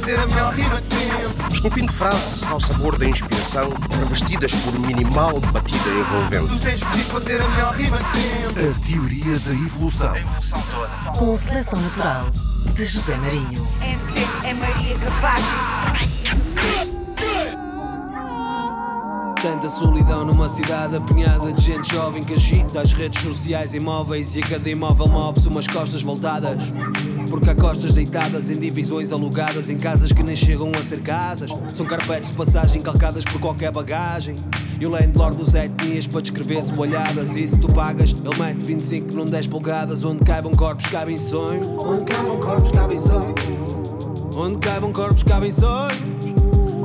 fazer a melhor rima de sempre. Esculpindo frases ao sabor da inspiração, revestidas por minimal batida Tu envolvente. tens que fazer a melhor rima de sempre. A teoria da evolução. Evolução toda. Com seleção natural de José Marinho. MC é Maria Capaz. Tanta solidão numa cidade apinhada de gente jovem que agita as redes sociais imóveis e a cada imóvel move-se umas costas voltadas. Porque há costas deitadas em divisões alugadas em casas que nem chegam a ser casas. São carpetes de passagem calcadas por qualquer bagagem. E o landlord usa etnias para descrever soalhadas. E se tu pagas, ele mete 25 num 10 polegadas. Onde caibam corpos, cabem sonho. Onde caibam corpos, cabem sonho. Onde caibam corpos, cabem sonhos.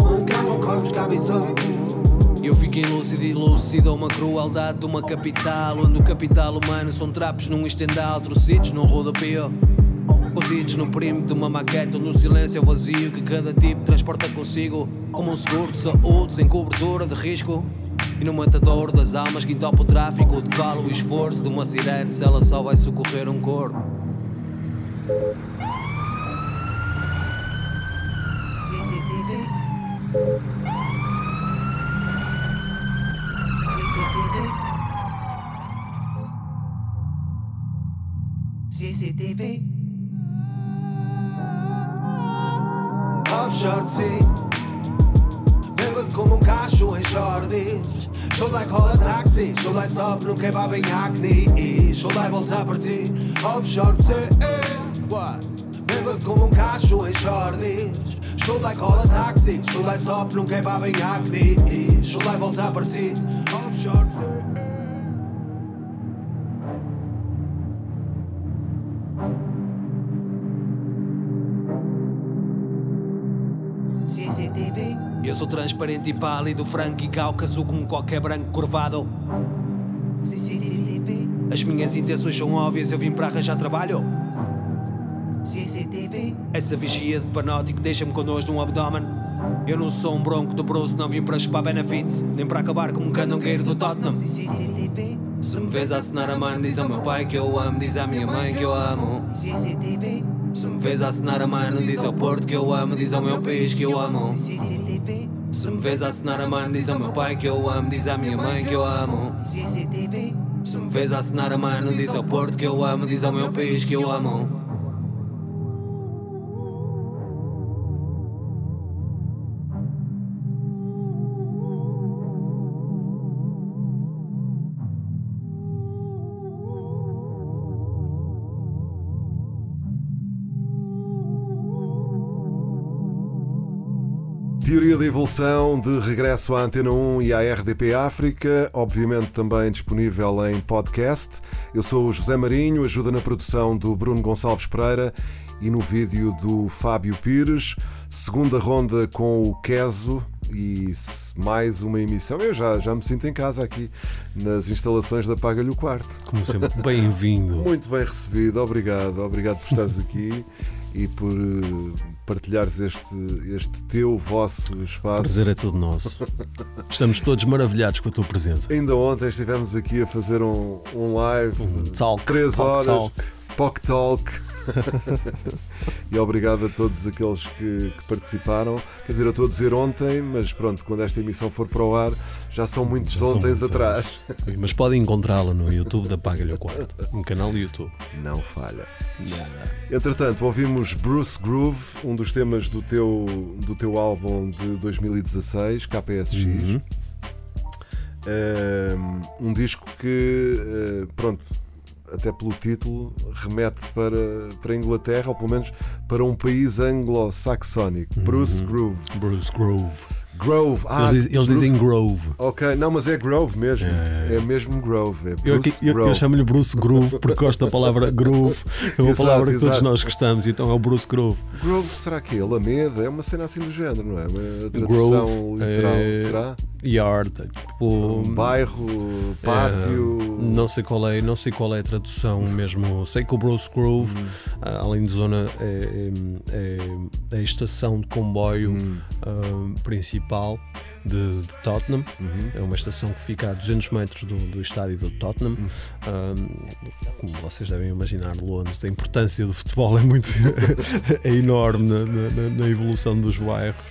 Onde caibam corpos, cabem sonhos. Eu fiquei lúcido e lúcido a uma crueldade de uma capital Onde o capital humano são trapos num estendal Trocidos num rodopio Contidos no perímetro de uma maquete Onde o silêncio vazio que cada tipo transporta consigo Como um seguro de saúde sem cobertura de risco E no matador das almas que entopa o tráfico Decola o esforço de uma sirene Se ela só vai socorrer um corpo CCTV. CCTV. CCTV. shërëci Me vëtë ku mund ka shu e shërdi Shodaj kohë taksi, shodaj stop nuk e babi njakni Shodaj volta për ti, of shërëci Me vëtë ku mund ka shu e shërdi Shodaj kohë taksi, shodaj stop nuk e babi njakni Shodaj volta për ti, of shërëci transparente e pálido, franco e cáucaso como qualquer branco curvado CCTV. As minhas intenções são óbvias, eu vim para arranjar trabalho CCTV. Essa vigia de panótico deixa-me com dores no abdômen. Eu não sou um bronco do Bruce, não vim para chupar benefits, nem para acabar como um candongueiro do Tottenham. CCTV. Se me vês a acenar a mano, diz ao meu pai que eu amo, diz à minha mãe que eu amo. CCTV. Se me vês a acenar a mano, diz ao Porto que eu amo, diz ao meu país que eu amo. CCTV. Se me vês a acenar a mano, diz ao meu pai que eu amo, diz à minha mãe que eu amo. CCTV. Se me vês a acenar a mano, diz ao Porto que eu amo, diz ao meu país que eu amo. Teoria da evolução de regresso à Antena 1 e à RDP África, obviamente também disponível em podcast. Eu sou o José Marinho, ajuda na produção do Bruno Gonçalves Pereira e no vídeo do Fábio Pires. Segunda ronda com o Queso e mais uma emissão. Eu já, já me sinto em casa aqui nas instalações da Paga-lhe o Quarto. Como sempre, bem-vindo. Muito bem recebido, obrigado. Obrigado por estares aqui e por eh, partilhares este, este teu, vosso O espaço. prazer é todo nosso. Estamos todos maravilhados com a tua presença. Ainda ontem estivemos aqui a fazer um, um live Um talk, 3 talk, horas, talk. POC Talk. e obrigado a todos aqueles que, que participaram. Quer dizer, eu estou a dizer ontem, mas pronto, quando esta emissão for para o ar, já são muitos Já são ontens muitos atrás. Mas podem encontrá-la no YouTube da Paga-lhe o Quarto, no canal do YouTube. Não falha. Entretanto, ouvimos Bruce Groove, um dos temas do teu, do teu álbum de 2016, KPSX. Uhum. Um, um disco que, eh, pronto, até pelo título, remete para, para a Inglaterra, ou pelo menos para um país anglo-saxónico. Bruce Uhum. Groove. Bruce Grove. Grove. Ah, Eles, eles dizem Grove. Ok, não, mas é Grove mesmo. É. É, mesmo Grove. É Eu, aqui- eu- eu Grove. chamo-lhe Bruce Groove porque gosto da palavra groove. É uma Exato, palavra que todos exato. nós gostamos, então é o Bruce Groove. Grove, será que é Alameda? É uma cena assim do género, não é? Uma tradução Grove, literal, é- será? Yard, tipo. Um bairro, pátio. É, não sei qual é, não sei qual é a tradução mesmo. Sei que o Bruce Grove, Hum. além de zona, é, é- é a estação de comboio Hum. ah, principal principal de, de Tottenham. É uma estação que fica a 200 metros do, do estádio do Tottenham. Um, como vocês devem imaginar, Londres, a importância do futebol é muito é enorme na, na- na evolução dos bairros.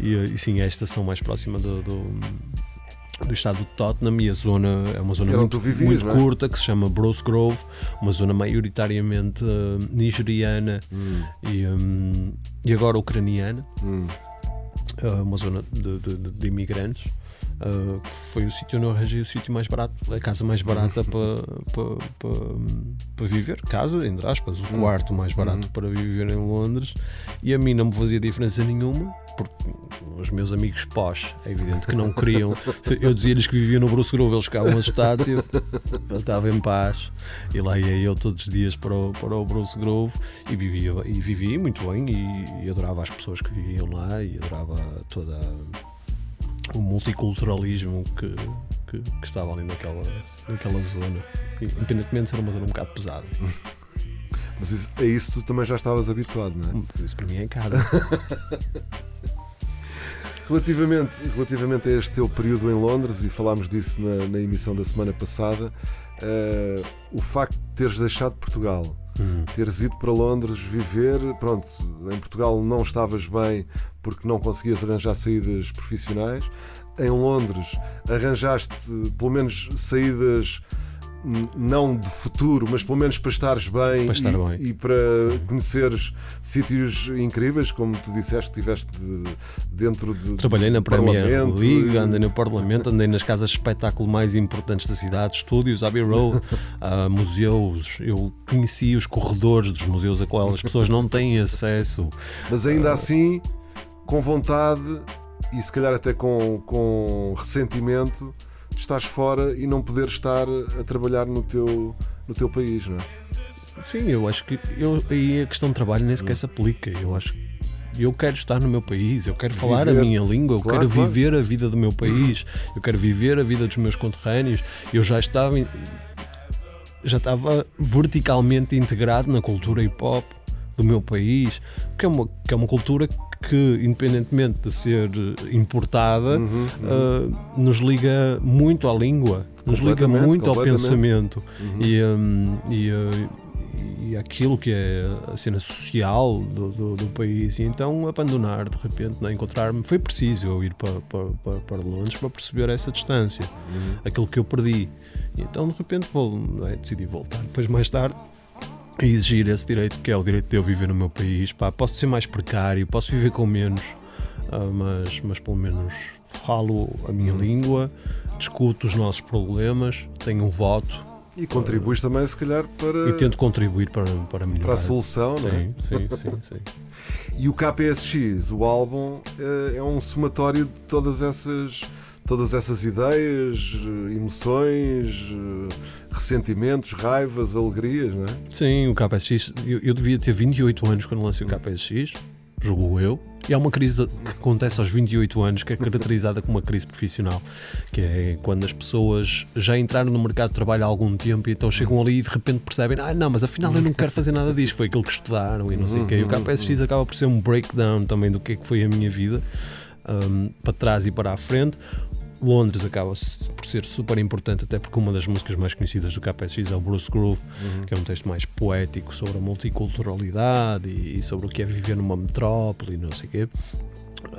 E, eh, e sim, é a estação mais próxima do, do, do estado de Tottenham e a zona é uma zona Era onde muito, vivias, muito é? curta que se chama Bruce Grove, uma zona maioritariamente eh, nigeriana e, hum, e agora ucraniana, Hum. Eh, uma zona de, de- de- de imigrantes. Que foi o sítio onde eu arranjei o sítio mais barato, a casa mais barata para, para, para, viver, casa, entre aspas, o quarto mais barato para viver em Londres, e a mim não me fazia diferença nenhuma, porque os meus amigos pós, é evidente que não queriam. Eu dizia-lhes que vivia no Bruce Grove, eles ficavam assustados eu, eu estava em paz. E lá ia eu todos os dias para o, para o Bruce Grove e vivia, e vivia muito bem e, e adorava as pessoas que viviam lá e adorava toda a- o multiculturalismo que, que, que estava ali naquela, naquela zona. Independentemente de ser uma zona um bocado pesada. Mas isso, a isso tu também já estavas habituado, não é? Isso para mim é em casa. Relativamente, relativamente a este teu período em Londres, e falámos disso na, na emissão da semana passada, eh, o facto de teres deixado Portugal, teres ido para Londres viver, pronto, em Portugal não estavas bem porque não conseguias arranjar saídas profissionais. Em Londres arranjaste pelo menos saídas não de futuro, mas pelo menos para estares bem, Para estar e, bem. e para conheceres sítios incríveis, como tu disseste, estiveste de- dentro de Trabalhei na Premier League, andei no Parlamento, andei nas casas de espetáculo mais importantes da cidade, estúdios, Abbey Road, ah, museus. Eu conheci os corredores dos museus a qual as pessoas não têm acesso. mas ainda assim com vontade e se calhar até com, com ressentimento estás fora e não poder estar a trabalhar no teu, no teu país, não é? Sim, eu acho que eu, aí a questão de trabalho nem sequer se aplica. Eu acho que eu quero estar no meu país, eu quero falar Viver. a minha língua, eu Claro, quero claro. viver a vida do meu país, eu quero viver a vida dos meus conterrâneos. Eu já estava já estava verticalmente integrado na cultura hip hop do meu país, que é uma, que é uma cultura que, independentemente de ser eh, importada, Uhum, ah, nos liga muito à língua, nos liga muito ao pensamento Uhum. e, hum, e, uh, e aquilo que é a cena social do, do, do país. E então abandonar, de repente, não encontrar-me. Foi preciso eu ir para, para, para, Londres para perceber essa distância, Uhum. aquilo que eu perdi. E então, de repente, vou, não é, decidi voltar. Depois, mais tarde, a exigir esse direito, que é o direito de eu viver no meu país. Pá, posso ser mais precário, posso viver com menos, ah, mas, mas pelo menos falo a minha língua, discuto os nossos problemas, tenho um voto E contribuis também, se calhar, para, e tento contribuir para, para melhorar. para a solução, não é? Sim, sim, sim, sim. E o KPSX, o álbum, eh, é um somatório de todas essas, todas essas ideias, eh, emoções, eh, ressentimentos, raivas, alegrias, não é? Sim, o KPSX, eu, eu devia ter 28 anos quando lancei o KPSX, jogo eu, e há uma crise que acontece aos 28 anos que é caracterizada como uma crise profissional, que é quando as pessoas já entraram no mercado de trabalho há algum tempo e então chegam ali e de repente percebem, ah não, mas afinal eu não quero fazer nada disto, foi aquilo que estudaram e não sei o quê. E o KPSX acaba por ser um breakdown também do que é que foi a minha vida, um, para trás e para a frente. Londres acaba por ser super importante, até porque uma das músicas mais conhecidas do KPSX é o Bruce Groove, que é um texto mais poético sobre a multiculturalidade e, e sobre o que é viver numa metrópole e não sei o quê.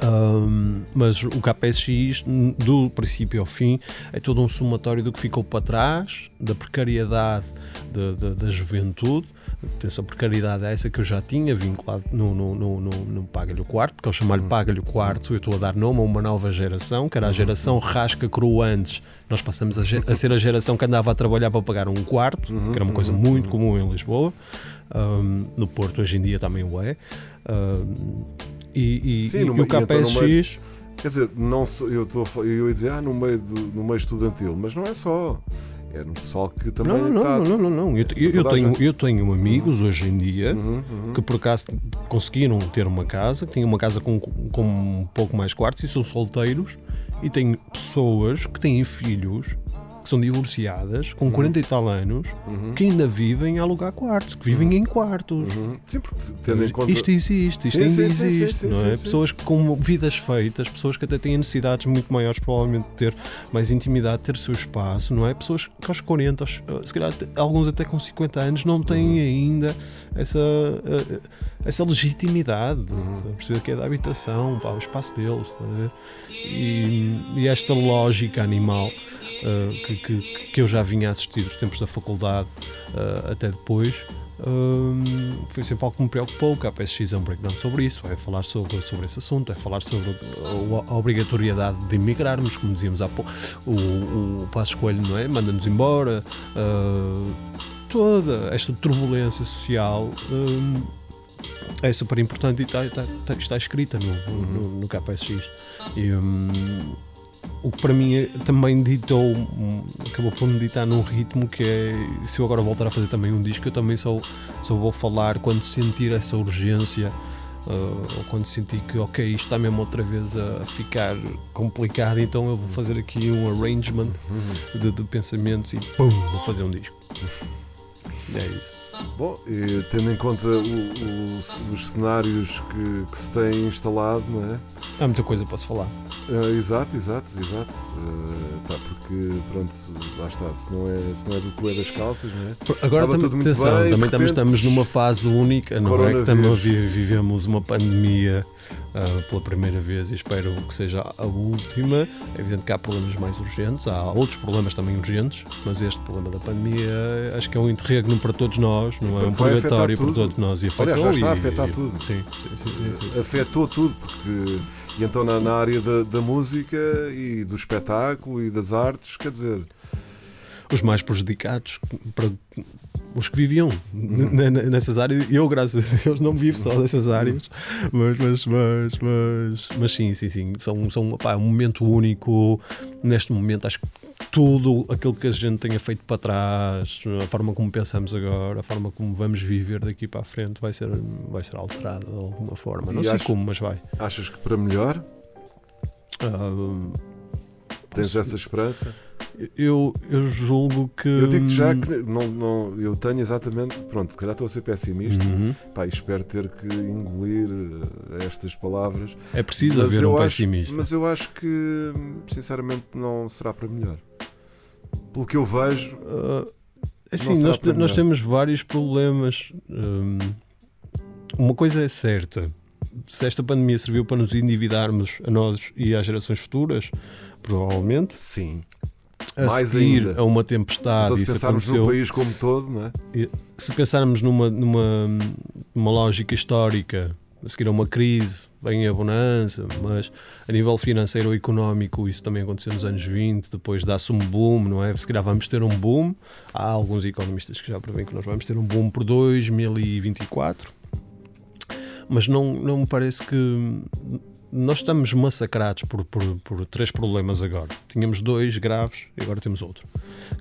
Um, mas o KPSX, do princípio ao fim, é todo um somatório do que ficou para trás, da precariedade da, da, da juventude. Atenção, precariedade é essa que eu já tinha vinculado no, no, no, no, no Paga-lhe o Quarto, porque ao chamar-lhe Paga-lhe o Quarto, eu estou a dar nome a uma nova geração, que era a geração rasca cru antes. Nós passamos a, a ser a geração que andava a trabalhar para pagar um quarto, que era uma coisa muito comum em Lisboa. Um, no Porto, hoje em dia, também o é. Um, e, e, Sim, e o meio- e meio- KPSX. Quer dizer, não sou, eu, estou, eu ia dizer, ah, no meio, do, no meio estudantil, mas não é só. É no pessoal que também Não, não, está. não, não, não. Eu, eu- eu tenho, eu tenho amigos hoje em dia Uhum, uhum. que por acaso conseguiram ter uma casa, que têm uma casa com, com um pouco mais quartos e são solteiros, e tenho pessoas que têm filhos que são divorciadas, com 40 e tal anos, que ainda vivem a alugar quartos, que vivem em quartos. Uhum. Sim, porque tendo em conta. Isto existe, isto Sim, ainda sim, existe, sim, não é? Pessoas com vidas feitas, pessoas que até têm necessidades muito maiores, provavelmente, de ter mais intimidade, ter o seu espaço, não é? Pessoas que aos 40, aos- se calhar alguns até com 50 anos, não têm Uhum. ainda essa, eh, essa legitimidade de Uhum. perceber que é da habitação, pá, o espaço deles, ver? E, e esta lógica animal. Eh, que, que, que eu já vinha assistir dos tempos da faculdade eh, até depois, Hum, foi sempre algo que me preocupou. Que a PSX é um breakdown sobre isso, é falar sobre, sobre esse assunto, é falar sobre a, a obrigatoriedade de emigrarmos, como dizíamos há pouco. O, o Passo Coelho, não é? Manda-nos embora. ah, toda esta turbulência social. hum, é super importante e está, está, está, está escrita no, no, no KPSX. E, hum, o que para mim é- também ditou, hum, acabou por me ditar num ritmo que é, se eu agora voltar a fazer também um disco, eu também só, só vou falar quando sentir essa urgência, ah, ou quando sentir que, ok, isto está mesmo outra vez a ficar complicado, então eu vou fazer aqui um arrangement de, de pensamentos e pum, vou fazer um disco. É isso. Bom, e tendo em conta o- o- os cenários que, que se têm instalado, não é? Há muita coisa se falar. Ah, exato, exato, exato. Ah, pá, porque, pronto, lá está, se não é, se não é do coelho das calças, não é? Agora também, atenção, bem, também estamos, repente, estamos numa fase única, não é? Que estamos vi- vivemos uma pandemia ah, pela primeira vez e espero que seja a última. É evidente que há problemas mais urgentes, há outros problemas também urgentes, mas este problema da pandemia acho que é um interregno para todos nós, não é? Um purgatório para todos nós. E Aliás, afetou já está a afetar e- tudo. Sim, sim, sim, sim, sim. Afetou tudo, porque. E então na, na área da, da música e do espetáculo e das artes, quer dizer. os mais prejudicados para os que viviam nessas áreas. Eu, graças a Deus, não vivo só dessas áreas, mas, mas, mas, mas, mas sim, sim, sim. São, são pá, um momento único. Neste momento, acho que tudo aquilo que a gente tenha feito para trás, a forma como pensamos agora, a forma como vamos viver daqui para a frente, vai ser, vai ser alterada de alguma forma. Não E sei acho- como, mas vai. Achas que para melhor Ah, tens essa esperança? eu, eu julgo que. Eu digo já que não, não, eu tenho exatamente. Pronto, se calhar estou a ser pessimista. Uhum. Pá, espero ter que engolir eh, estas palavras. É preciso Mas haver um acho- pessimista. Mas eu acho que, sinceramente, não será para melhor. Pelo que eu vejo, Uh, assim, nós, nós temos vários problemas. Um, uma coisa é certa: se esta pandemia serviu para nos endividarmos a nós e às gerações futuras, provavelmente, sim. a Mais seguir ainda. a uma tempestade, Então, se pensarmos aconteceu. no país como todo, não é? E Se pensarmos numa, numa, numa lógica histórica, a seguir a uma crise, vem a bonança, mas a nível financeiro ou económico isso também aconteceu nos anos 20, depois dá-se um boom, não é? Se calhar vamos ter um boom, há alguns economistas que já prevêem que nós vamos ter um boom por 2024, mas não, não me parece que nós estamos massacrados por, por, por três problemas agora. Tínhamos dois graves e agora temos outro,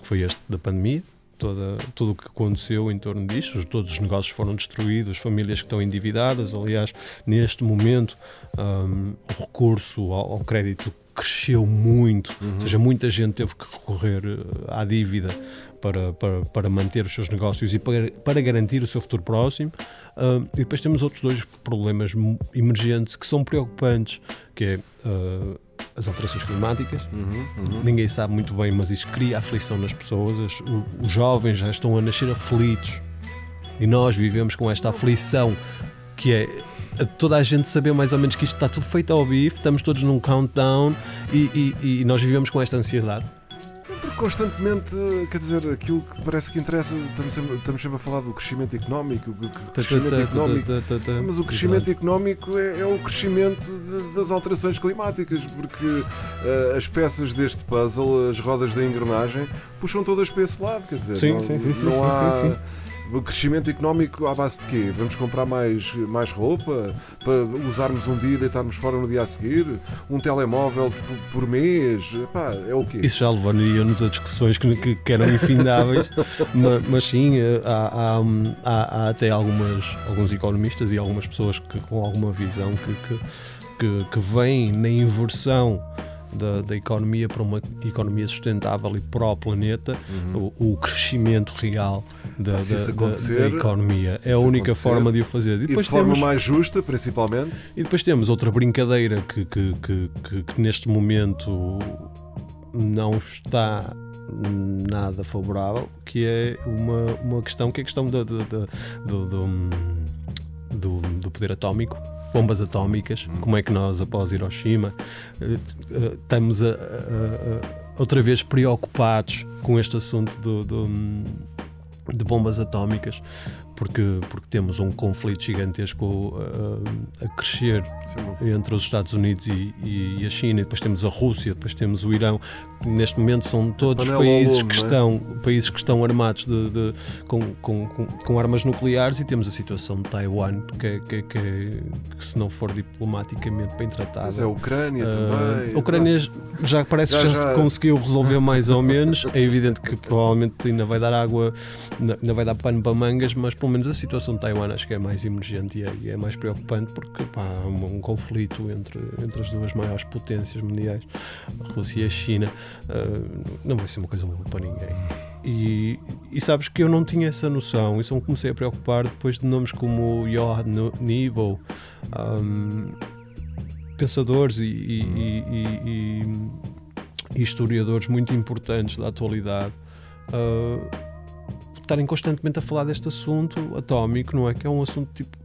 que foi este da pandemia, toda, tudo o que aconteceu em torno disto, os- todos os negócios foram destruídos, famílias que estão endividadas, aliás, neste momento hum, o recurso ao, ao crédito cresceu muito, ou seja, muita gente teve que recorrer eh, à dívida para, para, para manter os seus negócios e para, para garantir o seu futuro próximo. Hum, e depois temos outros dois problemas emergentes que são preocupantes, que é ah, as alterações climáticas. Ninguém sabe muito bem, mas isto cria aflição nas pessoas. As- o- os jovens já estão a nascer aflitos e nós vivemos com esta aflição que é toda a gente saber mais ou menos que isto está tudo feito ao bife, estamos todos num countdown e, e- e nós vivemos com esta ansiedade. Porque constantemente, quer dizer, aquilo que parece que interessa, estamos sempre, estamos sempre a falar do crescimento económico. o que- crescimento económico. Mas o crescimento económico é, é o crescimento de- das alterações climáticas, porque eh, as peças deste puzzle, as rodas da engrenagem, puxam todas para esse lado, quer dizer, Sim, não, sim, sim, não há sim, sim. O crescimento económico à base de quê? Vamos comprar mais, mais roupa para usarmos um dia e deitarmos fora no dia a seguir? Um telemóvel por, por mês? É o quê? Isso já levaria-nos a discussões que, que, eram infindáveis, ma- mas, sim, eh, há, há, há- há até algumas, alguns economistas e algumas pessoas que, com alguma visão que, que, que, que veem na inversão da, da economia para uma economia sustentável e para o planeta, o, o crescimento real da, Uhum. Da- da- da economia. se é a única acontecer, forma de o fazer. E de depois forma temos, mais justa, principalmente. e depois temos outra brincadeira que, que, que, que- que neste momento não está nada favorável, que é uma, uma questão que é a questão da- do, do, do, do poder atómico. Bombas atómicas, como é que nós, após Hiroshima, eh, eh, estamos a- a- a- outra vez preocupados com este assunto do, do, de bombas atómicas, porque, porque temos um conflito gigantesco uh, a crescer entre os Estados Unidos e, e a China, e depois temos a Rússia, depois temos o Irão. Neste momento são todos Panela países lume, que, é? estão, países que estão armados de, de- com, com, com, com armas nucleares e temos a situação de Taiwan, que, é- que, é- que, é- que se não for diplomaticamente bem tratada. Mas é a Ucrânia Ah, também. a Ucrânia já parece Já, que já, já. se conseguiu resolver mais ou menos. É evidente que provavelmente ainda vai dar água, ainda vai dar pano para mangas, mas pelo menos a situação de Taiwan acho que é mais emergente e é, é mais preocupante porque pá, há um, um conflito entre, entre as duas maiores potências mundiais, a Rússia e a China. Ah, não vai ser uma coisa boa para ninguém. E, e sabes que eu não tinha essa noção, e só me comecei a preocupar depois de nomes como Johan Niveau, um, pensadores e- e- e historiadores muito importantes da atualidade uh, estarem constantemente a falar deste assunto atómico, não é? Que é um assunto tipo.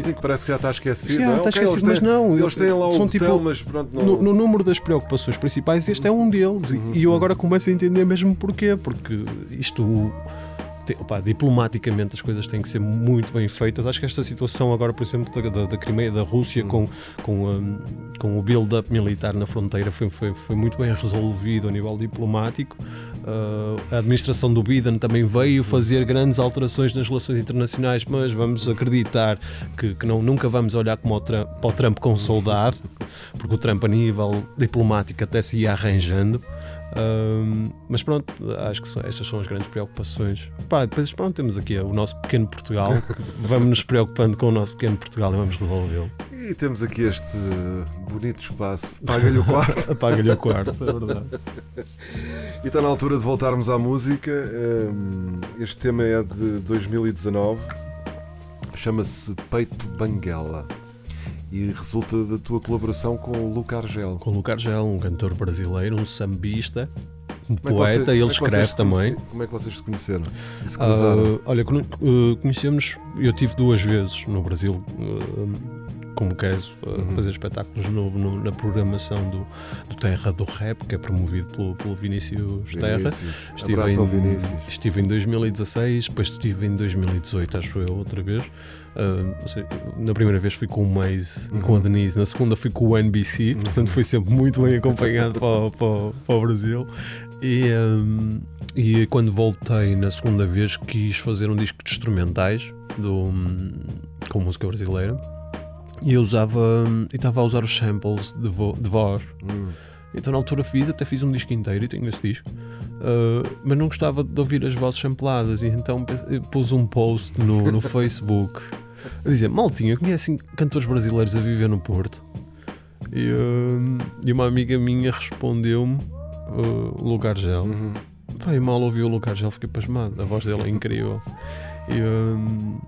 Sim, que parece que já está esquecido. Já, é? está Ok, esquecido, mas têm- não, Eles têm lá o são botão, tipo- mas pronto, não. No, no número das preocupações principais, este é um deles. E- E eu agora começo a entender mesmo porquê. Porque isto. te- opá, diplomaticamente as coisas têm que ser muito bem feitas. Acho que esta situação agora, por exemplo, da, da, da Crimeia, da Rússia, com, com, hum, com o build-up militar na fronteira, foi, foi, foi muito bem resolvido a nível diplomático. Uh, a administração do Biden também veio fazer grandes alterações nas relações internacionais, mas vamos acreditar que, que não, nunca vamos olhar como ao Trump, para o Trump com soldado, porque o Trump, a nível diplomático, até se ia arranjando. Um, mas pronto, acho que estas são as grandes preocupações. Pá, depois pronto, temos aqui o nosso pequeno Portugal. vamos nos preocupando com o nosso pequeno Portugal e vamos resolvê-lo. E temos aqui este bonito espaço. Paga-lhe o quarto. Apaga-lhe o quarto, é verdade. E está na altura de voltarmos à música. Este tema é de 2019. Chama-se Peito Banguela. E resulta da tua colaboração com o Luca Argel. Com o Lucar Gel, um cantor brasileiro, um sambista, um Como é poeta, ele é que escreve vocês se também. Como é que vocês se conheceram? Se? Ah, olha, uh, conhecemos, eu tive duas vezes no Brasil uh, como caso a Uhum. fazer espetáculos no- no- na programação do, do Terra do Rap, que é promovido pelo, pelo Vinícius Terra. Vinícius. Estive Abraço em, Vinícius. estive em 2016, depois estive em 2018, acho eu, outra vez. Ah, ou seja, na primeira vez fui com o Maze e com Uhum. a Denise, na segunda fui com o NBC, portanto fui sempre muito bem acompanhado para, o- para para o Brasil. E, ah, e quando voltei na segunda vez, quis fazer um disco de instrumentais do, com música brasileira. E eu usava, e estava a usar os samples de, vo- de voz. Hum. Então na altura fiz, até fiz um disco inteiro e tenho esse disco. Uh, mas não gostava de ouvir as vozes sampladas e então pense- pus um post no, no Facebook a dizer, maltinha, conhecem cantores brasileiros a viver no Porto? E, uh, e uma amiga minha respondeu-me uh, o Lugar Gel. Uhum. E mal ouvi o Lucar Gel, fiquei pasmado. A voz dele é incrível. E, hum,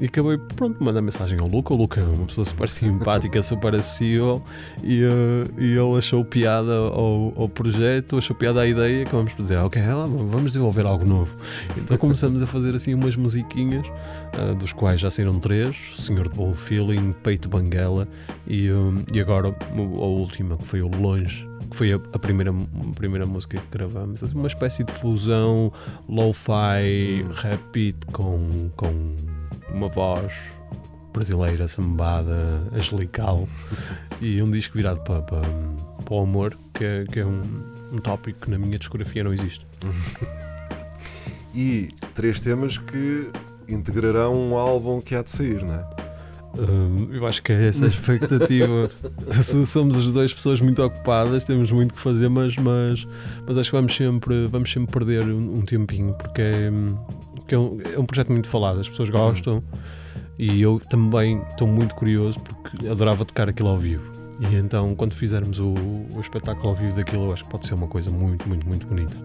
e acabei, pronto, mandar mensagem ao Luca. O Luca é uma pessoa super simpática, super acessível. E, uh, e ele achou piada ao, ao projeto, achou piada à ideia. Acabamos por dizer, ok, ah, vamos desenvolver algo novo. Então começamos a fazer assim umas musiquinhas, uh, dos quais já saíram três: Senhor de Bom Feeling, Peito Banguela e, um, e agora a última, que foi o Longe que foi a, primeira, a primeira música que gravamos. Assim, Uma espécie de fusão lo-fi, rap com, com uma voz brasileira, sambada, angelical e um disco virado para, para, para o amor, que é, que é um, um tópico que na minha discografia não existe. E três temas que integrarão um álbum que há de sair, não é? Hum, eu acho que é essa a expectativa. Somos as duas pessoas muito ocupadas, temos muito que fazer, mas, mas, mas acho que vamos sempre, vamos sempre perder um, um tempinho, porque é, porque é, um, é um projeto muito falado, as pessoas gostam e eu também estou muito curioso porque adorava tocar aquilo ao vivo. E então, quando fizermos o, o espetáculo ao vivo daquilo, eu acho que pode ser uma coisa muito, muito, muito bonita.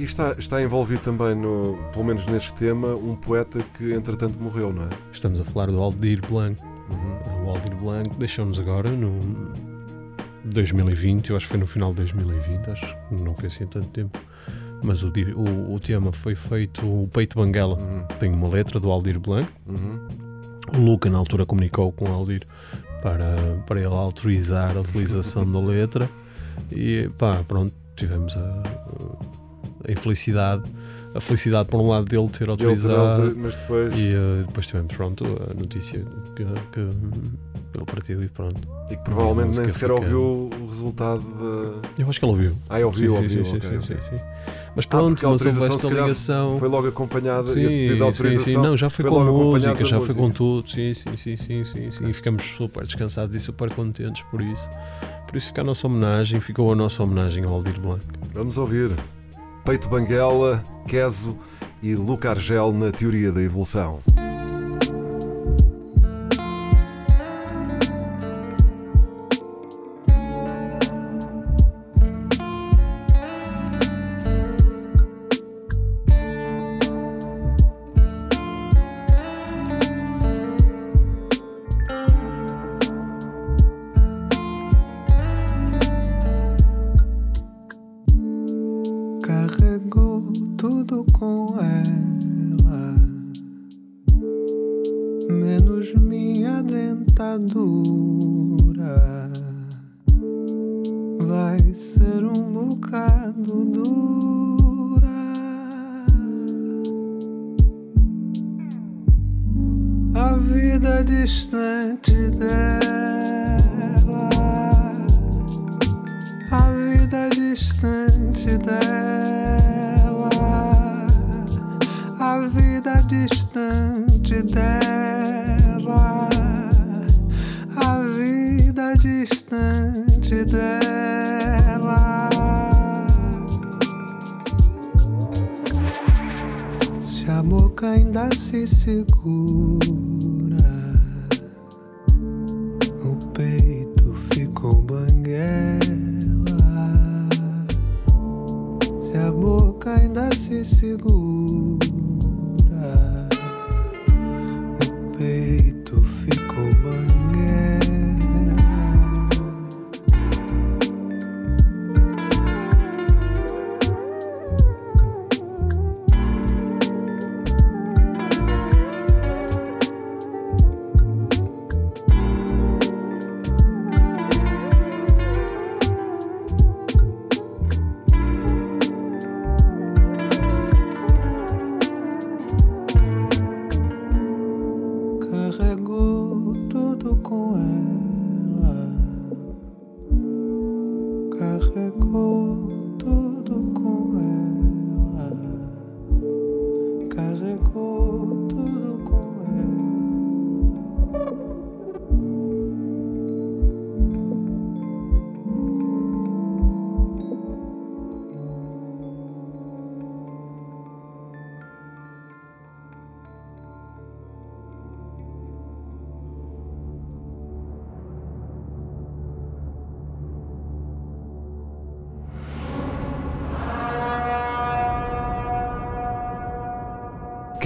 E está, está envolvido também, no, pelo menos neste tema, um poeta que entretanto morreu, não é? Estamos a falar do Aldir Blanc. Uhum. O Aldir Blanc deixou-nos agora no 2020, eu acho que foi no final de 2020, acho que não foi assim há tanto tempo. Mas o, o, o tema foi feito, o Peito Banguela, Uhum. tem uma letra do Aldir Blanc. Uhum. O Luca, na altura, comunicou com o Aldir para, para ele autorizar a utilização da letra. E pá, pronto, tivemos a, a infelicidade, a felicidade por um lado dele ter Ele autorizado. trouxe, mas depois. E eh, depois tivemos pronto, a notícia que, que ele partiu e pronto. E que provavelmente nem sequer ouviu o resultado da. Eu acho que ele ouviu. Ah, ouviu, sim, ouviu. sim, sim, sim, sim. Mas Ah, pronto, porque a mas houve esta ligação. Foi logo acompanado, Sim, esse pedido de sim, autorização. sim, não, já foi, foi com acompanhado música, já foi com tudo, sim, sim, sim, sim, sim, sim. E ficamos super descansados e super contentes por isso. Por isso fica a nossa homenagem, ficou a nossa homenagem ao Aldir Blanc. Vamos ouvir Peito Banguela, Queso e Luca Argel na teoria da evolução. Segura,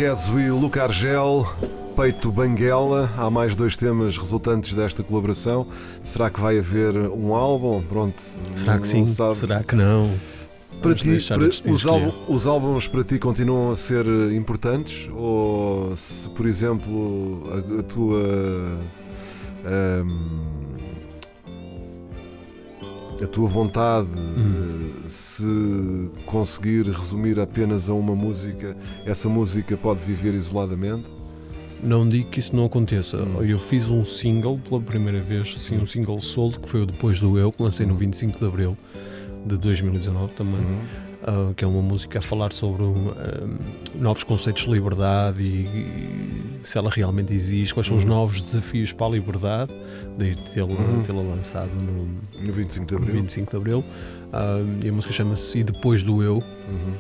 Queso e Luca Argel, Peito Banguela. Há mais dois temas resultantes desta colaboração. Será que vai haver um álbum? Pronto. Será que sim? sabe. Será que não? Para ti, para- os, álbum- os álbuns para ti continuam a ser eh, importantes? Ou se, por exemplo, a, a tua. ahm, a tua vontade, Hum. se conseguir resumir apenas a uma música, essa música pode viver isoladamente? Não digo que isso não aconteça. Hum. Eu fiz um single pela primeira vez, assim, um single solto, que foi o Depois do Eu, que lancei no 25 de Abril de 2019 também. Uhum. Ah, que é uma música a falar sobre um, ah, novos conceitos de liberdade e, e se ela realmente existe, quais são os Uhum. novos desafios para a liberdade, daí tê-la Uhum. tê-la lançado no, No 25 de Abril. 25 de Abril. Ah, e a música chama-se E Depois do Eu. Uhum.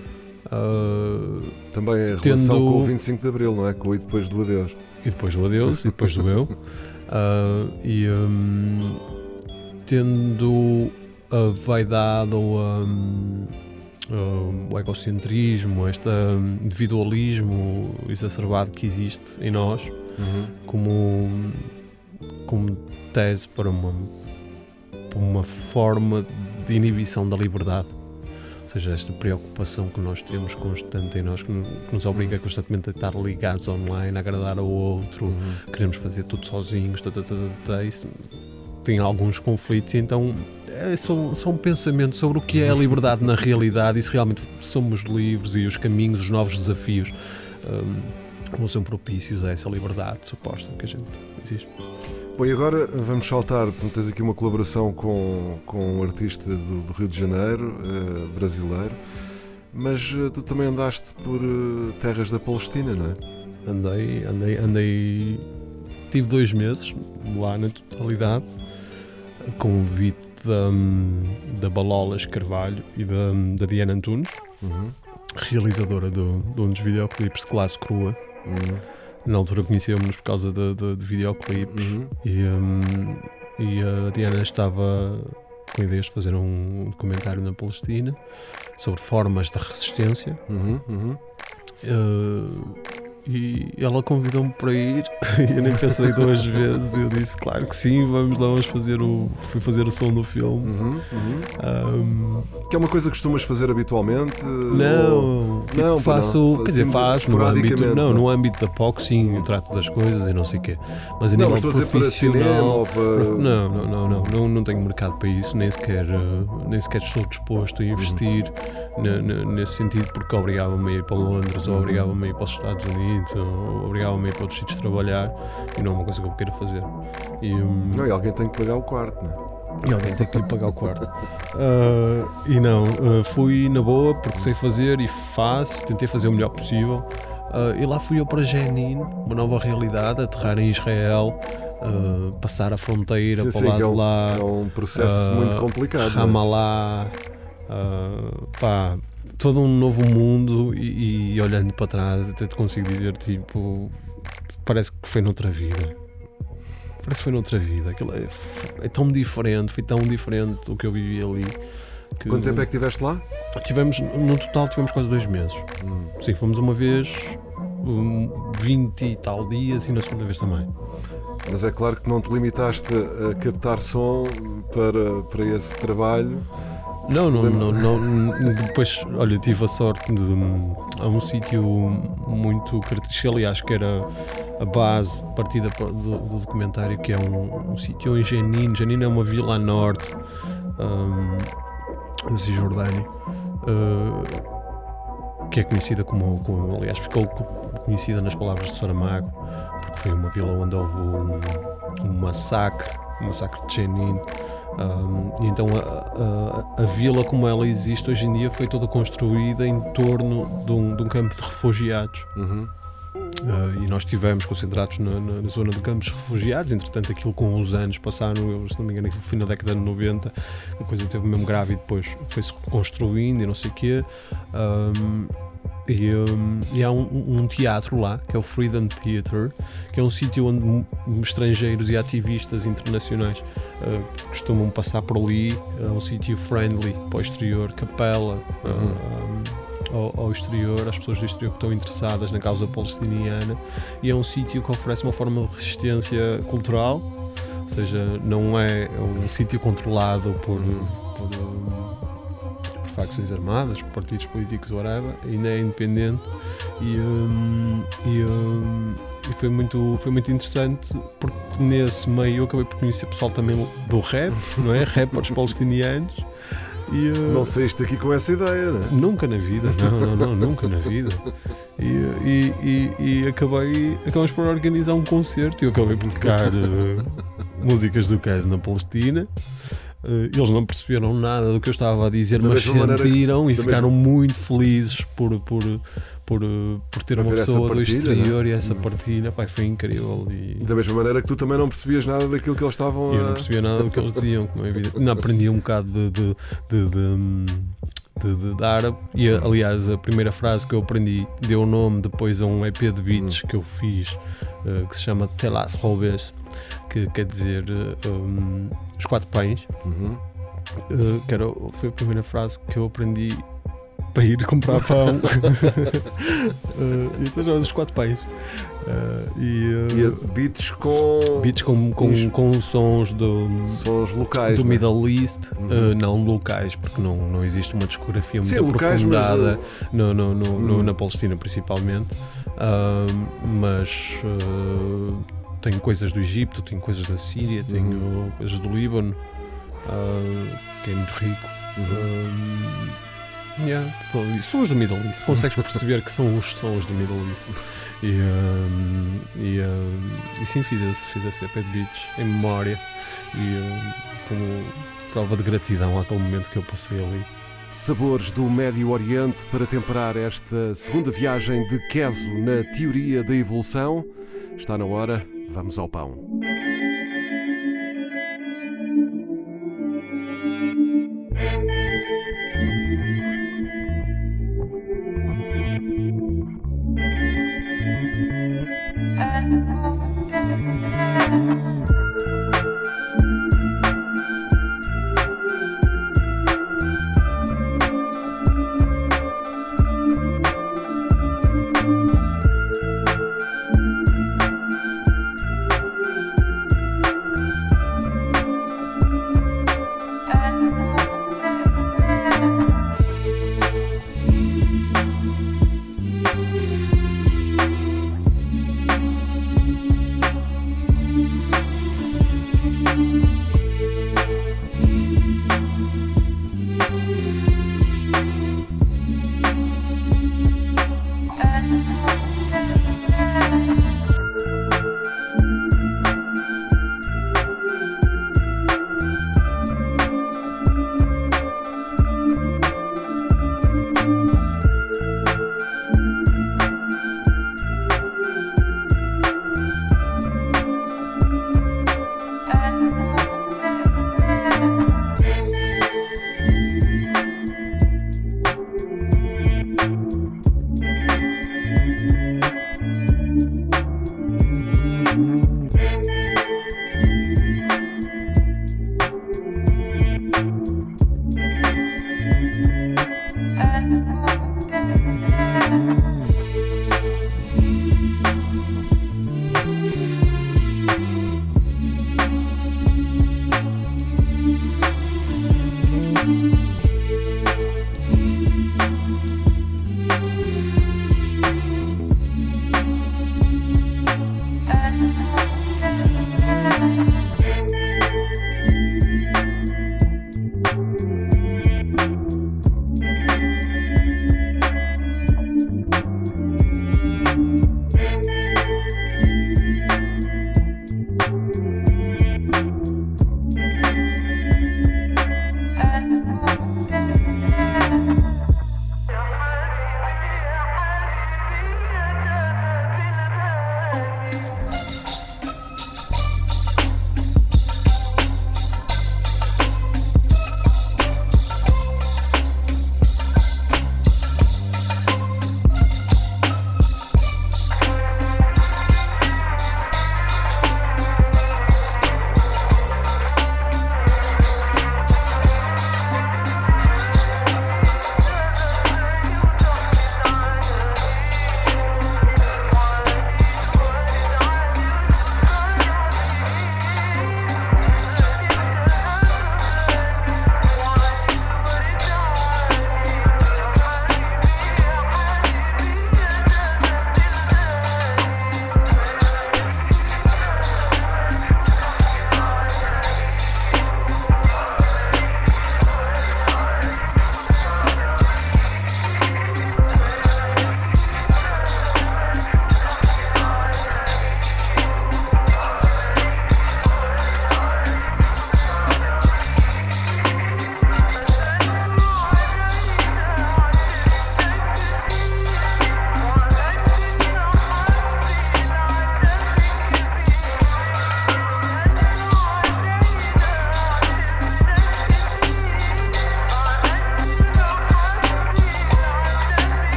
Ah, Também a relação Tendo- com o 25 de Abril, não é? Com o e depois do adeus. e depois do Adeus, e depois do Eu. Ah, e, hum, combatendo a vaidade ou a, hum, o egocentrismo, este hum, individualismo exacerbado que existe em nós, Uhum. como, como tese para uma, para uma forma de inibição da liberdade. Ou seja, esta preocupação que nós temos constante em nós, que, no- que nos obriga constantemente a estar ligados online, a agradar ao outro, queremos fazer tudo sozinhos, tá, tá, tá, tá, tá, isso tem alguns conflitos, então é, são, são pensamentos sobre o que é a liberdade na realidade e se realmente somos livres e os caminhos, os novos desafios hum, vão ser propícios a essa liberdade suposta que a gente existe. Bom, e agora vamos saltar, tens aqui uma colaboração com, com um artista do, do Rio de Janeiro, eh, brasileiro, mas eh, tu também andaste por eh, terras da Palestina, não é? Andei, andei, andei. Tive dois meses lá na totalidade, convite da, da Balolas Carvalho e da, da Diana Antunes, Uhum. realizadora do, de um dos videoclipes de classe crua. Uhum. Na altura conhecemos por causa de, de, de videoclipes Uhum. e, hum, e a Diana estava com ideias de fazer um documentário na Palestina sobre formas de resistência Uhum. Uhum. Uh, e ela convidou-me para ir e eu nem pensei duas vezes. Eu disse, claro que sim, vamos lá, vamos fazer o. Fui fazer o som do filme. Uhum. Uhum. Um, Que é uma coisa que costumas fazer habitualmente? ou- não, tipo, Não, pá, faço, não. quer dizer, Assim, faço no âmbito, não, não. no âmbito da POC, sim, eu trato das coisas e não sei o quê. Mas a Não, nível estou a dizer para cinema profissional, ou para. Não, não, não, não, não, não tenho mercado para isso, nem sequer, uh, nem sequer estou disposto a investir ne- nesse sentido, porque obrigava-me a ir para Londres, ou obrigava-me a ir para os Estados Unidos, ou obrigava-me a ir para outros sítios trabalhar, e não é uma coisa que eu queira fazer. E, um, Não, e alguém tem que pagar o quarto, não é? e alguém tem que lhe pagar o quarto. Ah, e não, ah, fui na boa porque sei fazer e faço, tentei fazer o melhor possível. Ah, e lá fui eu para Jenin, uma nova realidade, aterrar em Israel, passar a fronteira Sim, para o lado que é de um- lá. É um processo muito complicado. é? Ah, pá, todo um novo mundo e, e olhando para trás até te consigo dizer tipo parece que foi noutra vida parece que foi noutra vida Aquilo é, é tão diferente foi tão diferente o que eu vivi ali que Quanto tempo é que estiveste lá? tivemos no total tivemos quase dois meses Hum. sim fomos uma vez um, 20 e tal dias e na segunda vez também Mas é claro que não te limitaste a captar som para, para esse trabalho. Não, não, não, não. Depois, olha, tive a sorte de. Há um sítio muito característico, aliás, que era a base de partida do, do documentário, que é um, um sítio em Jenin. Jenin é uma vila a norte um, da Cisjordânia. uh, que é conhecida como, como, aliás, ficou co- conhecida nas palavras de Saramago, porque foi uma vila onde houve um, um massacre, um massacre de Jenin. Um, então a, a- a vila como ela existe hoje em dia foi toda construída em torno de um, de um campo de refugiados. Uhum. Uh, e nós estivemos concentrados na, na- na zona de campos de refugiados, entretanto aquilo com os anos passaram, eu, se não me engano, aquilo foi na década de 90, a coisa teve mesmo grave e depois foi-se reconstruindo e não sei o quê. Um, e, um, e há um, um teatro lá, que é o Freedom Theatre, que é um sítio onde estrangeiros e ativistas internacionais uh, costumam passar por ali. É um sítio friendly para o exterior, capela. uh, um, ao, ao exterior, às pessoas do exterior que estão interessadas na causa palestiniana, e é um sítio que oferece uma forma de resistência cultural, ou seja, não é um sítio controlado por, por, um, por facções armadas, partidos políticos, whatever, ainda é independente e, um, e, um, e foi, muito, foi muito interessante porque nesse meio eu acabei por conhecer pessoal também do rap, não é? Rappers palestinianos. E, uh, Não saíste daqui com essa ideia, não é? Nunca na vida, não, não, não, nunca na vida. E, e, e, e acabei, acabamos por organizar um concerto e eu acabei por tocar eh, músicas do Cas na Palestina. Eh, eles não perceberam nada do que eu estava a dizer, Da mas sentiram e ficaram muito felizes por, por, por, eh, por ter uma pessoa do partilha, exterior né? e essa Hum. partilha. Pai, foi incrível. E, Da mesma maneira que tu também não percebias nada daquilo que eles estavam a. eu não percebia nada do que eles diziam, como é evidente. Não, aprendi um bocado de, de, de, de, de, de- de árabe. E aliás, a primeira frase que eu aprendi deu nome depois a um EP de beats que eu fiz eh, que se chama Telat Robes, que quer dizer um, os quatro pães. Uhum. Uh, que era, foi a primeira frase que eu aprendi para ir comprar pão. uh, e então já os quatro pães. Uh, e, uh, E beats com beats com, com, com sons do, sons locais. do não é? Middle East, Uhum. uh, não locais, porque não, não existe uma discografia muito Sim, locais, mas, aprofundada no, no- no- Uhum. na Palestina, principalmente. Um, mas tenho coisas do Egito, tenho coisas da Síria, tenho Uhum. coisas do Líbano, uh, que é muito rico. Uhum. Um, yeah, pô, e sons do Middle East, consegues perceber que são os sons do Middle East. E, um, e, um, e sim, fiz esse, fiz esse EP de beats em memória e como prova de gratidão àquele momento que eu passei ali. Sabores do Médio Oriente para temperar esta segunda viagem de Keso na teoria da evolução. Está na hora, vamos ao pão.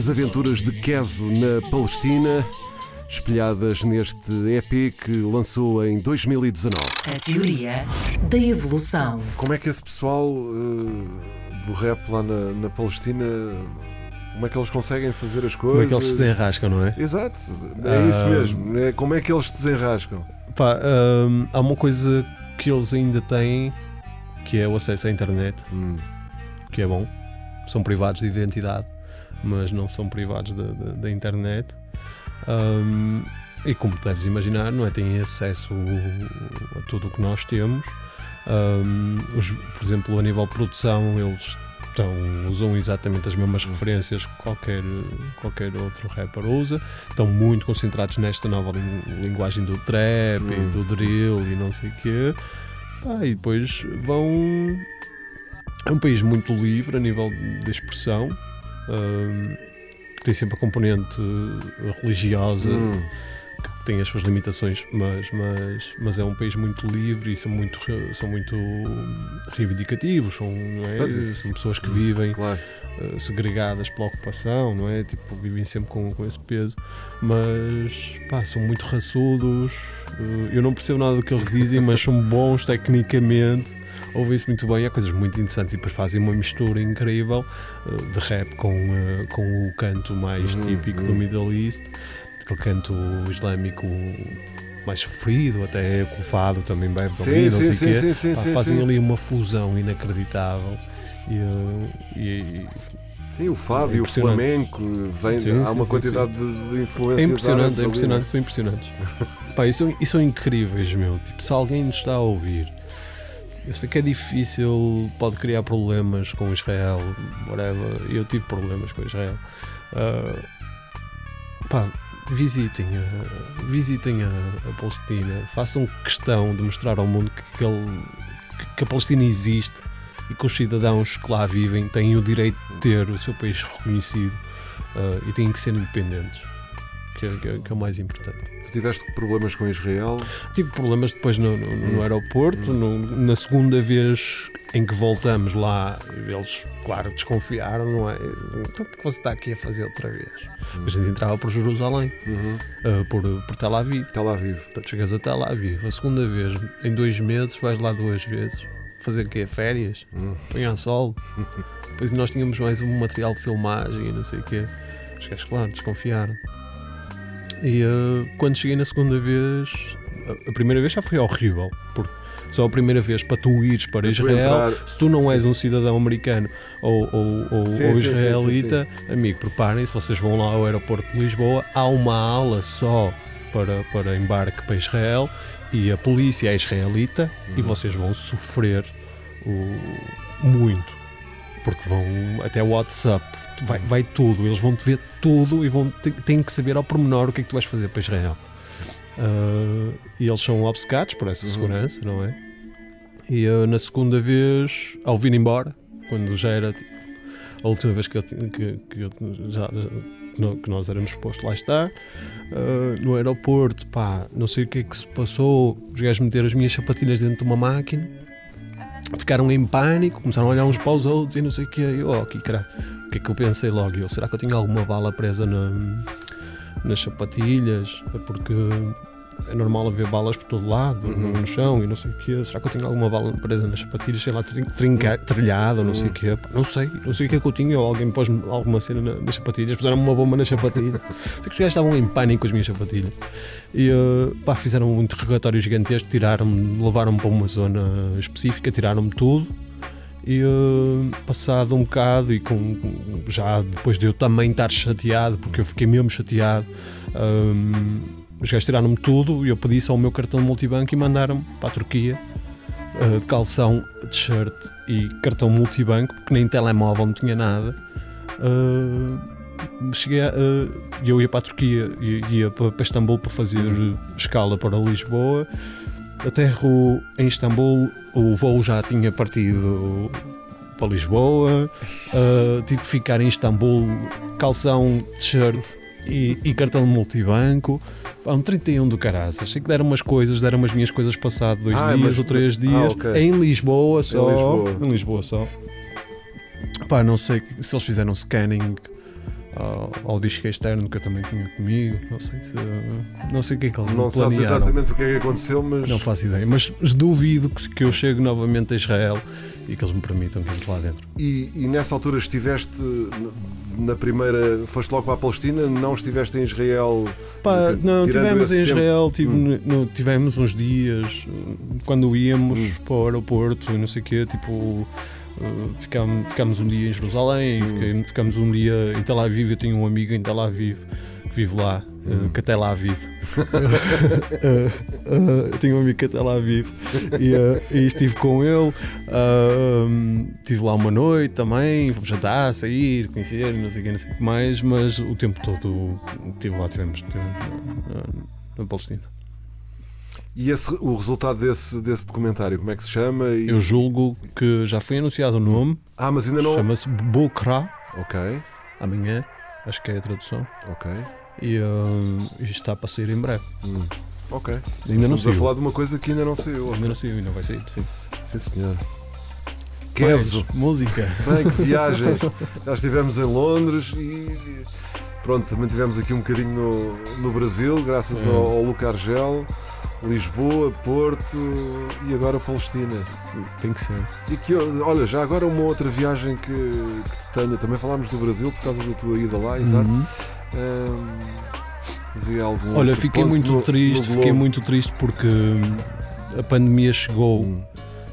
As aventuras de Keso na Palestina, espelhadas neste EP que lançou em 2019. A teoria da evolução. Como é que esse pessoal eh, do rap lá na, na Palestina, como é que eles conseguem fazer as coisas? Como é que eles se desenrascam, não é? Exato, é isso Ah. mesmo. É como é que eles se desenrascam? Pá, hum, há uma coisa que eles ainda têm que é o acesso à internet, Hum, que é bom. São privados de identidade, mas não são privados da, da- da internet. Hum, e como deves imaginar, não é? têm acesso a tudo o que nós temos. Hum, os- por exemplo, a nível de produção, eles estão, usam exatamente as mesmas referências que qualquer, qualquer outro rapper usa. Estão muito concentrados nesta nova lin- linguagem do trap Hum. e do drill e não sei o quê. Pá, e depois vão. É um país muito livre a nível de expressão. Tem sempre a componente religiosa. Hum, tem as suas limitações, mas, mas, mas é um país muito livre e são muito, são muito reivindicativos, são, é? Isso- são pessoas que vivem claro. eh, segregadas pela ocupação, não é? Tipo, vivem sempre com, com esse peso, mas pá, são muito raçudos. eh, eu não percebo nada do que eles dizem, mas são bons tecnicamente. Ouvem-se muito bem, há coisas muito interessantes e depois fazem uma mistura incrível eh, de rap com, eh, com o canto mais Uhum, típico do uhum. Middle East, aquele canto islâmico mais sofrido, até com o fado também bebe Sim, ali, não sim, sei sim, quê. sim, sim, Pá, sim, fazem sim. ali uma fusão inacreditável e, eh, e- Sim, o fado É e o flamenco, vem, Sim, há uma quantidade de, de influências. é impressionante, é impressionante, são impressionantes. Pá, e são, e são incríveis, meu. Tipo, se alguém nos está a ouvir, eu sei que é difícil, pode criar problemas com Israel, whatever. Eu tive problemas com Israel. Ah, pá, visitem, a, visitem a, a Palestina, façam questão de mostrar ao mundo que, que- que a Palestina existe e que os cidadãos que lá vivem têm o direito de ter o seu país reconhecido ah, e têm que ser independentes. Que é, que é- que é o mais importante. Tu tiveste problemas com Israel? Tive problemas depois no, no- no aeroporto. no- na segunda vez em que voltamos lá, eles, claro, desconfiaram, não é? Então o que você está aqui a fazer outra vez? A gente entrava por Jerusalém, Uhum. ah, por, por Tel Aviv. Lá vivo. Portanto, chegas a Tel Aviv. A segunda vez, em dois meses, vais lá duas vezes. Fazer o quê? Férias? Hum. Apanhar sol? Depois nós tínhamos mais um material de filmagem e não sei o quê. Os gajos, claro, desconfiaram. E ah, quando cheguei na segunda vez, a, primeira vez já foi horrível, porque só a primeira vez para tu ires para Israel, se tu não és um cidadão americano ou, ou, ou, Sim, ou sim, sim, israelita, amigo, preparem-se, vocês vão lá ao aeroporto de Lisboa, há uma ala só para, para embarque para Israel e a polícia é israelita Uhum. e vocês vão sofrer o- muito, porque vão até o WhatsApp, vai, vai tudo, eles vão te ver tudo e vão têm que saber ao pormenor o que é que tu vais fazer para Israel. Ah, e eles são obcecados por essa segurança, não é? E ah, na segunda vez, ao vir embora, quando já era tipo, a última vez que, eu, que, que eu já, já- que nó- que nós éramos supostos lá estar, ah, no aeroporto, pá, não sei o que é que se passou, os gajos meteram as minhas sapatilhas dentro de uma máquina, ficaram em pânico, começaram a olhar uns para os outros e não sei o que. Eu, oh, que caralho, o que é que eu pensei logo? Eu, será que eu tinha alguma bala presa na- nas sapatilhas? Porque é normal haver balas por todo lado, no, no chão e não sei o que. Será que eu tinha alguma bala presa nas sapatilhas, sei lá, trin- trinca, trilhada ou não sei o que? Não sei, não sei o que é que eu tinha. Ou alguém pôs alguma cena na- nas sapatilhas, puseram uma bomba nas sapatilhas. sei que os gajos estavam em pânico com as minhas sapatilhas. E eh, pá, fizeram um interrogatório gigantesco, tiraram-me, levaram-me para uma zona específica, tiraram-me tudo. E eh, passado um bocado, e com, já depois de eu também estar chateado, porque eu fiquei mesmo chateado, hum, os gajos tiraram-me tudo e eu pedi só o meu cartão de multibanco e mandaram-me para a Turquia de calção, t-shirt e cartão multibanco, porque nem telemóvel não tinha nada. Eh, cheguei a, eh, eu ia para a Turquia, ia, para, para Istambul para fazer escala para Lisboa. Aterro em Istambul, o voo já tinha partido para Lisboa. Uh, tive que ficar em Istambul, calção, t-shirt e, e cartão de multibanco. Pá, Um 31 do caraças. Sei que deram umas coisas, deram as minhas coisas passado dois Ah, dias mas- ou três ah, dias. ok. Em Lisboa só. Lisboa. Em Lisboa só. Pá, não sei se eles fizeram scanning ao, ao disco externo que eu também tinha comigo. Não sei se. Não sei o que é que eles Não sabes planearam. exatamente o que é que aconteceu, mas. Não faço ideia, mas duvido que, que eu chegue novamente a Israel e que eles me permitam que entre lá dentro. E, e nessa altura estiveste na primeira. Foste logo para a Palestina? Não estiveste em Israel? Pá, não, Tirando tivemos esse em Israel, tive, Hum. no- tivemos uns dias quando íamos Hum. para o aeroporto e não sei o quê, tipo, uh, ficámos, ficámos um dia em Jerusalém, Hum. ficámos um dia em Tel Aviv, eu tenho um amigo em Tel Aviv que vive lá, uh, Hum. que até lá vive. Uh, uh, eu tenho um amigo que até lá vive e, uh, e estive com ele, uh, um, estive lá uma noite também, fomos jantar, sair, conhecer, não sei o que, não sei o que mais, mas o tempo todo estive lá, tivemos, tivemos na, na- na Palestina. E esse, o resultado desse, desse documentário, como é que se chama? E- Eu julgo que já foi anunciado o nome, Ah, mas ainda não. chama-se Bokra, Ok, amanhã, acho que é a tradução, ok. e um, está para sair em breve. Hum, Ok. Ainda não Estamos a saiu. falar de uma coisa que ainda não saiu. Ainda não saiu, ainda vai sair, sim. Sim, senhor. Queso. Música. Bem, que viagens. Já estivemos em Londres e pronto, também tivemos aqui um bocadinho no, no Brasil, graças É. ao, ao Luca Argel, Lisboa, Porto e agora Palestina. Tem que ser. E que, olha, já agora uma outra viagem que, que te tenha. Também falámos do Brasil por causa da tua ida lá, exato. Uhum. Ahm, havia algum Olha, fiquei ponto muito no- triste, no fiquei muito triste porque hum, a pandemia chegou Hum.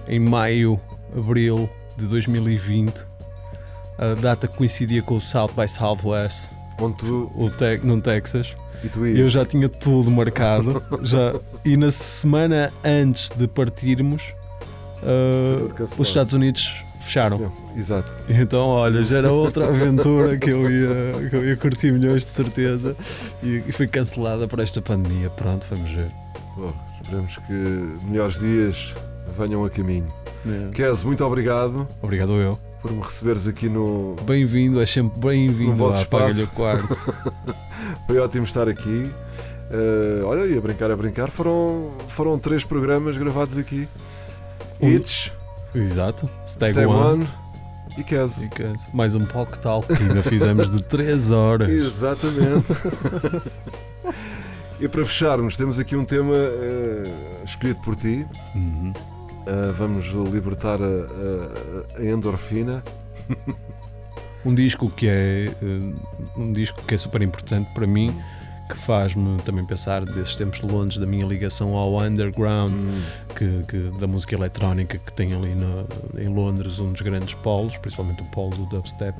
em maio, abril de 2020. A data coincidia com o South by Southwest, Onde tu, o te no Texas. E Eu já tinha tudo marcado. já, e na semana antes de partirmos, uh, os Estados Unidos fecharam. Exato. Então, olha, já era outra aventura que eu ia, que eu ia curtir milhões de certeza e, e foi cancelada por esta pandemia. Pronto, vamos ver. Bom, esperemos que melhores dias venham a caminho. É. Kes, muito obrigado Obrigado eu. Por me receberes aqui no. Bem-vindo, é sempre bem-vindo No vosso espaço. o Quarto. Foi ótimo estar aqui. Eh, olha, e a brincar, a brincar, foram, foram três programas gravados aqui: Um- Itch, Exato. Stag, Stag One. One e Kes. E que- Mais um Poc Talk que ainda fizemos de 3 horas. Exatamente. e para fecharmos, temos aqui um tema eh, escolhido por ti. Uhum. Eh, vamos libertar a, a- a endorfina. Um disco que é eh, um disco que é super importante para mim, que faz-me também pensar desses tempos de Londres, da minha ligação ao underground, que, que- da música eletrónica que tem ali no- em Londres um dos grandes polos, principalmente o polo do dubstep,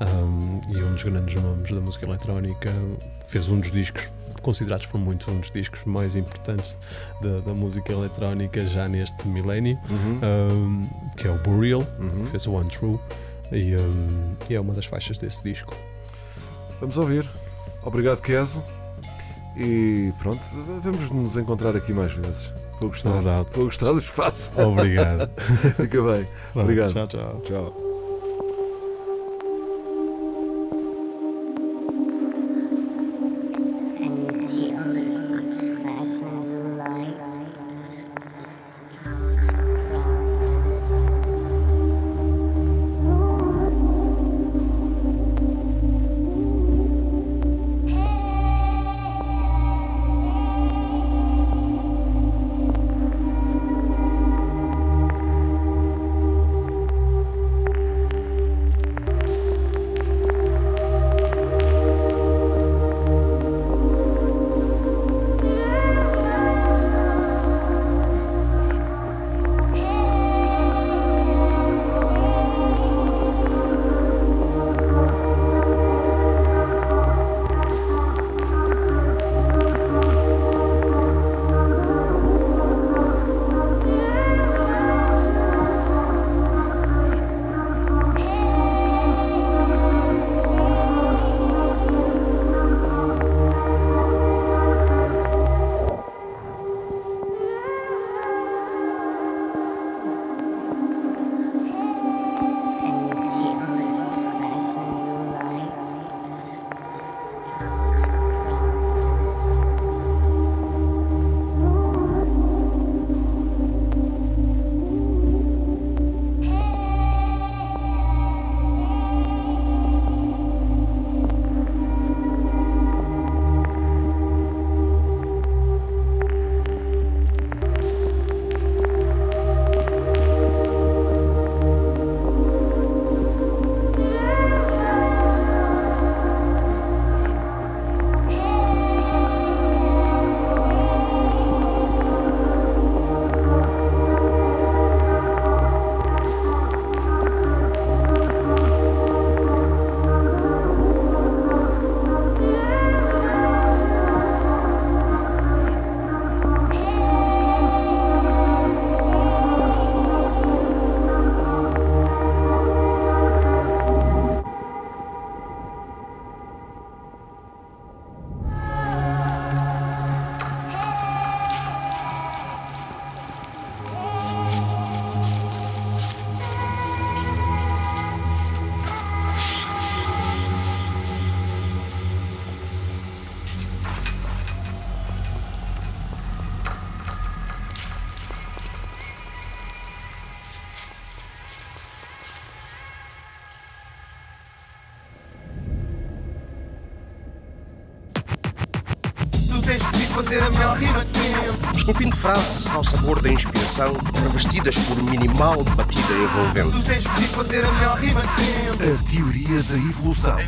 um, e um dos grandes nomes da música eletrónica, fez um dos discos considerados por muitos um dos discos mais importantes da, da música eletrónica já neste milénio, Uhum. um, que é o Burial, Uhum. fez o One True e, um, e é uma das faixas desse disco. Vamos ouvir. Obrigado, Keso. E pronto, vamos nos encontrar aqui mais vezes. Estou a gostar. Estou a gostar do espaço. Obrigado. Fica bem. Obrigado. Tchau, tchau. Tchau. Esculpindo frases ao sabor da inspiração, revestidas por minimal batida envolvente. Tu tens que fazer a melhor rima de sempre. A teoria da evolução.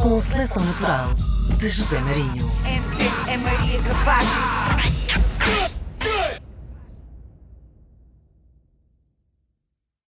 Com seleção natural de José Marinho. MC é Maria Capaz.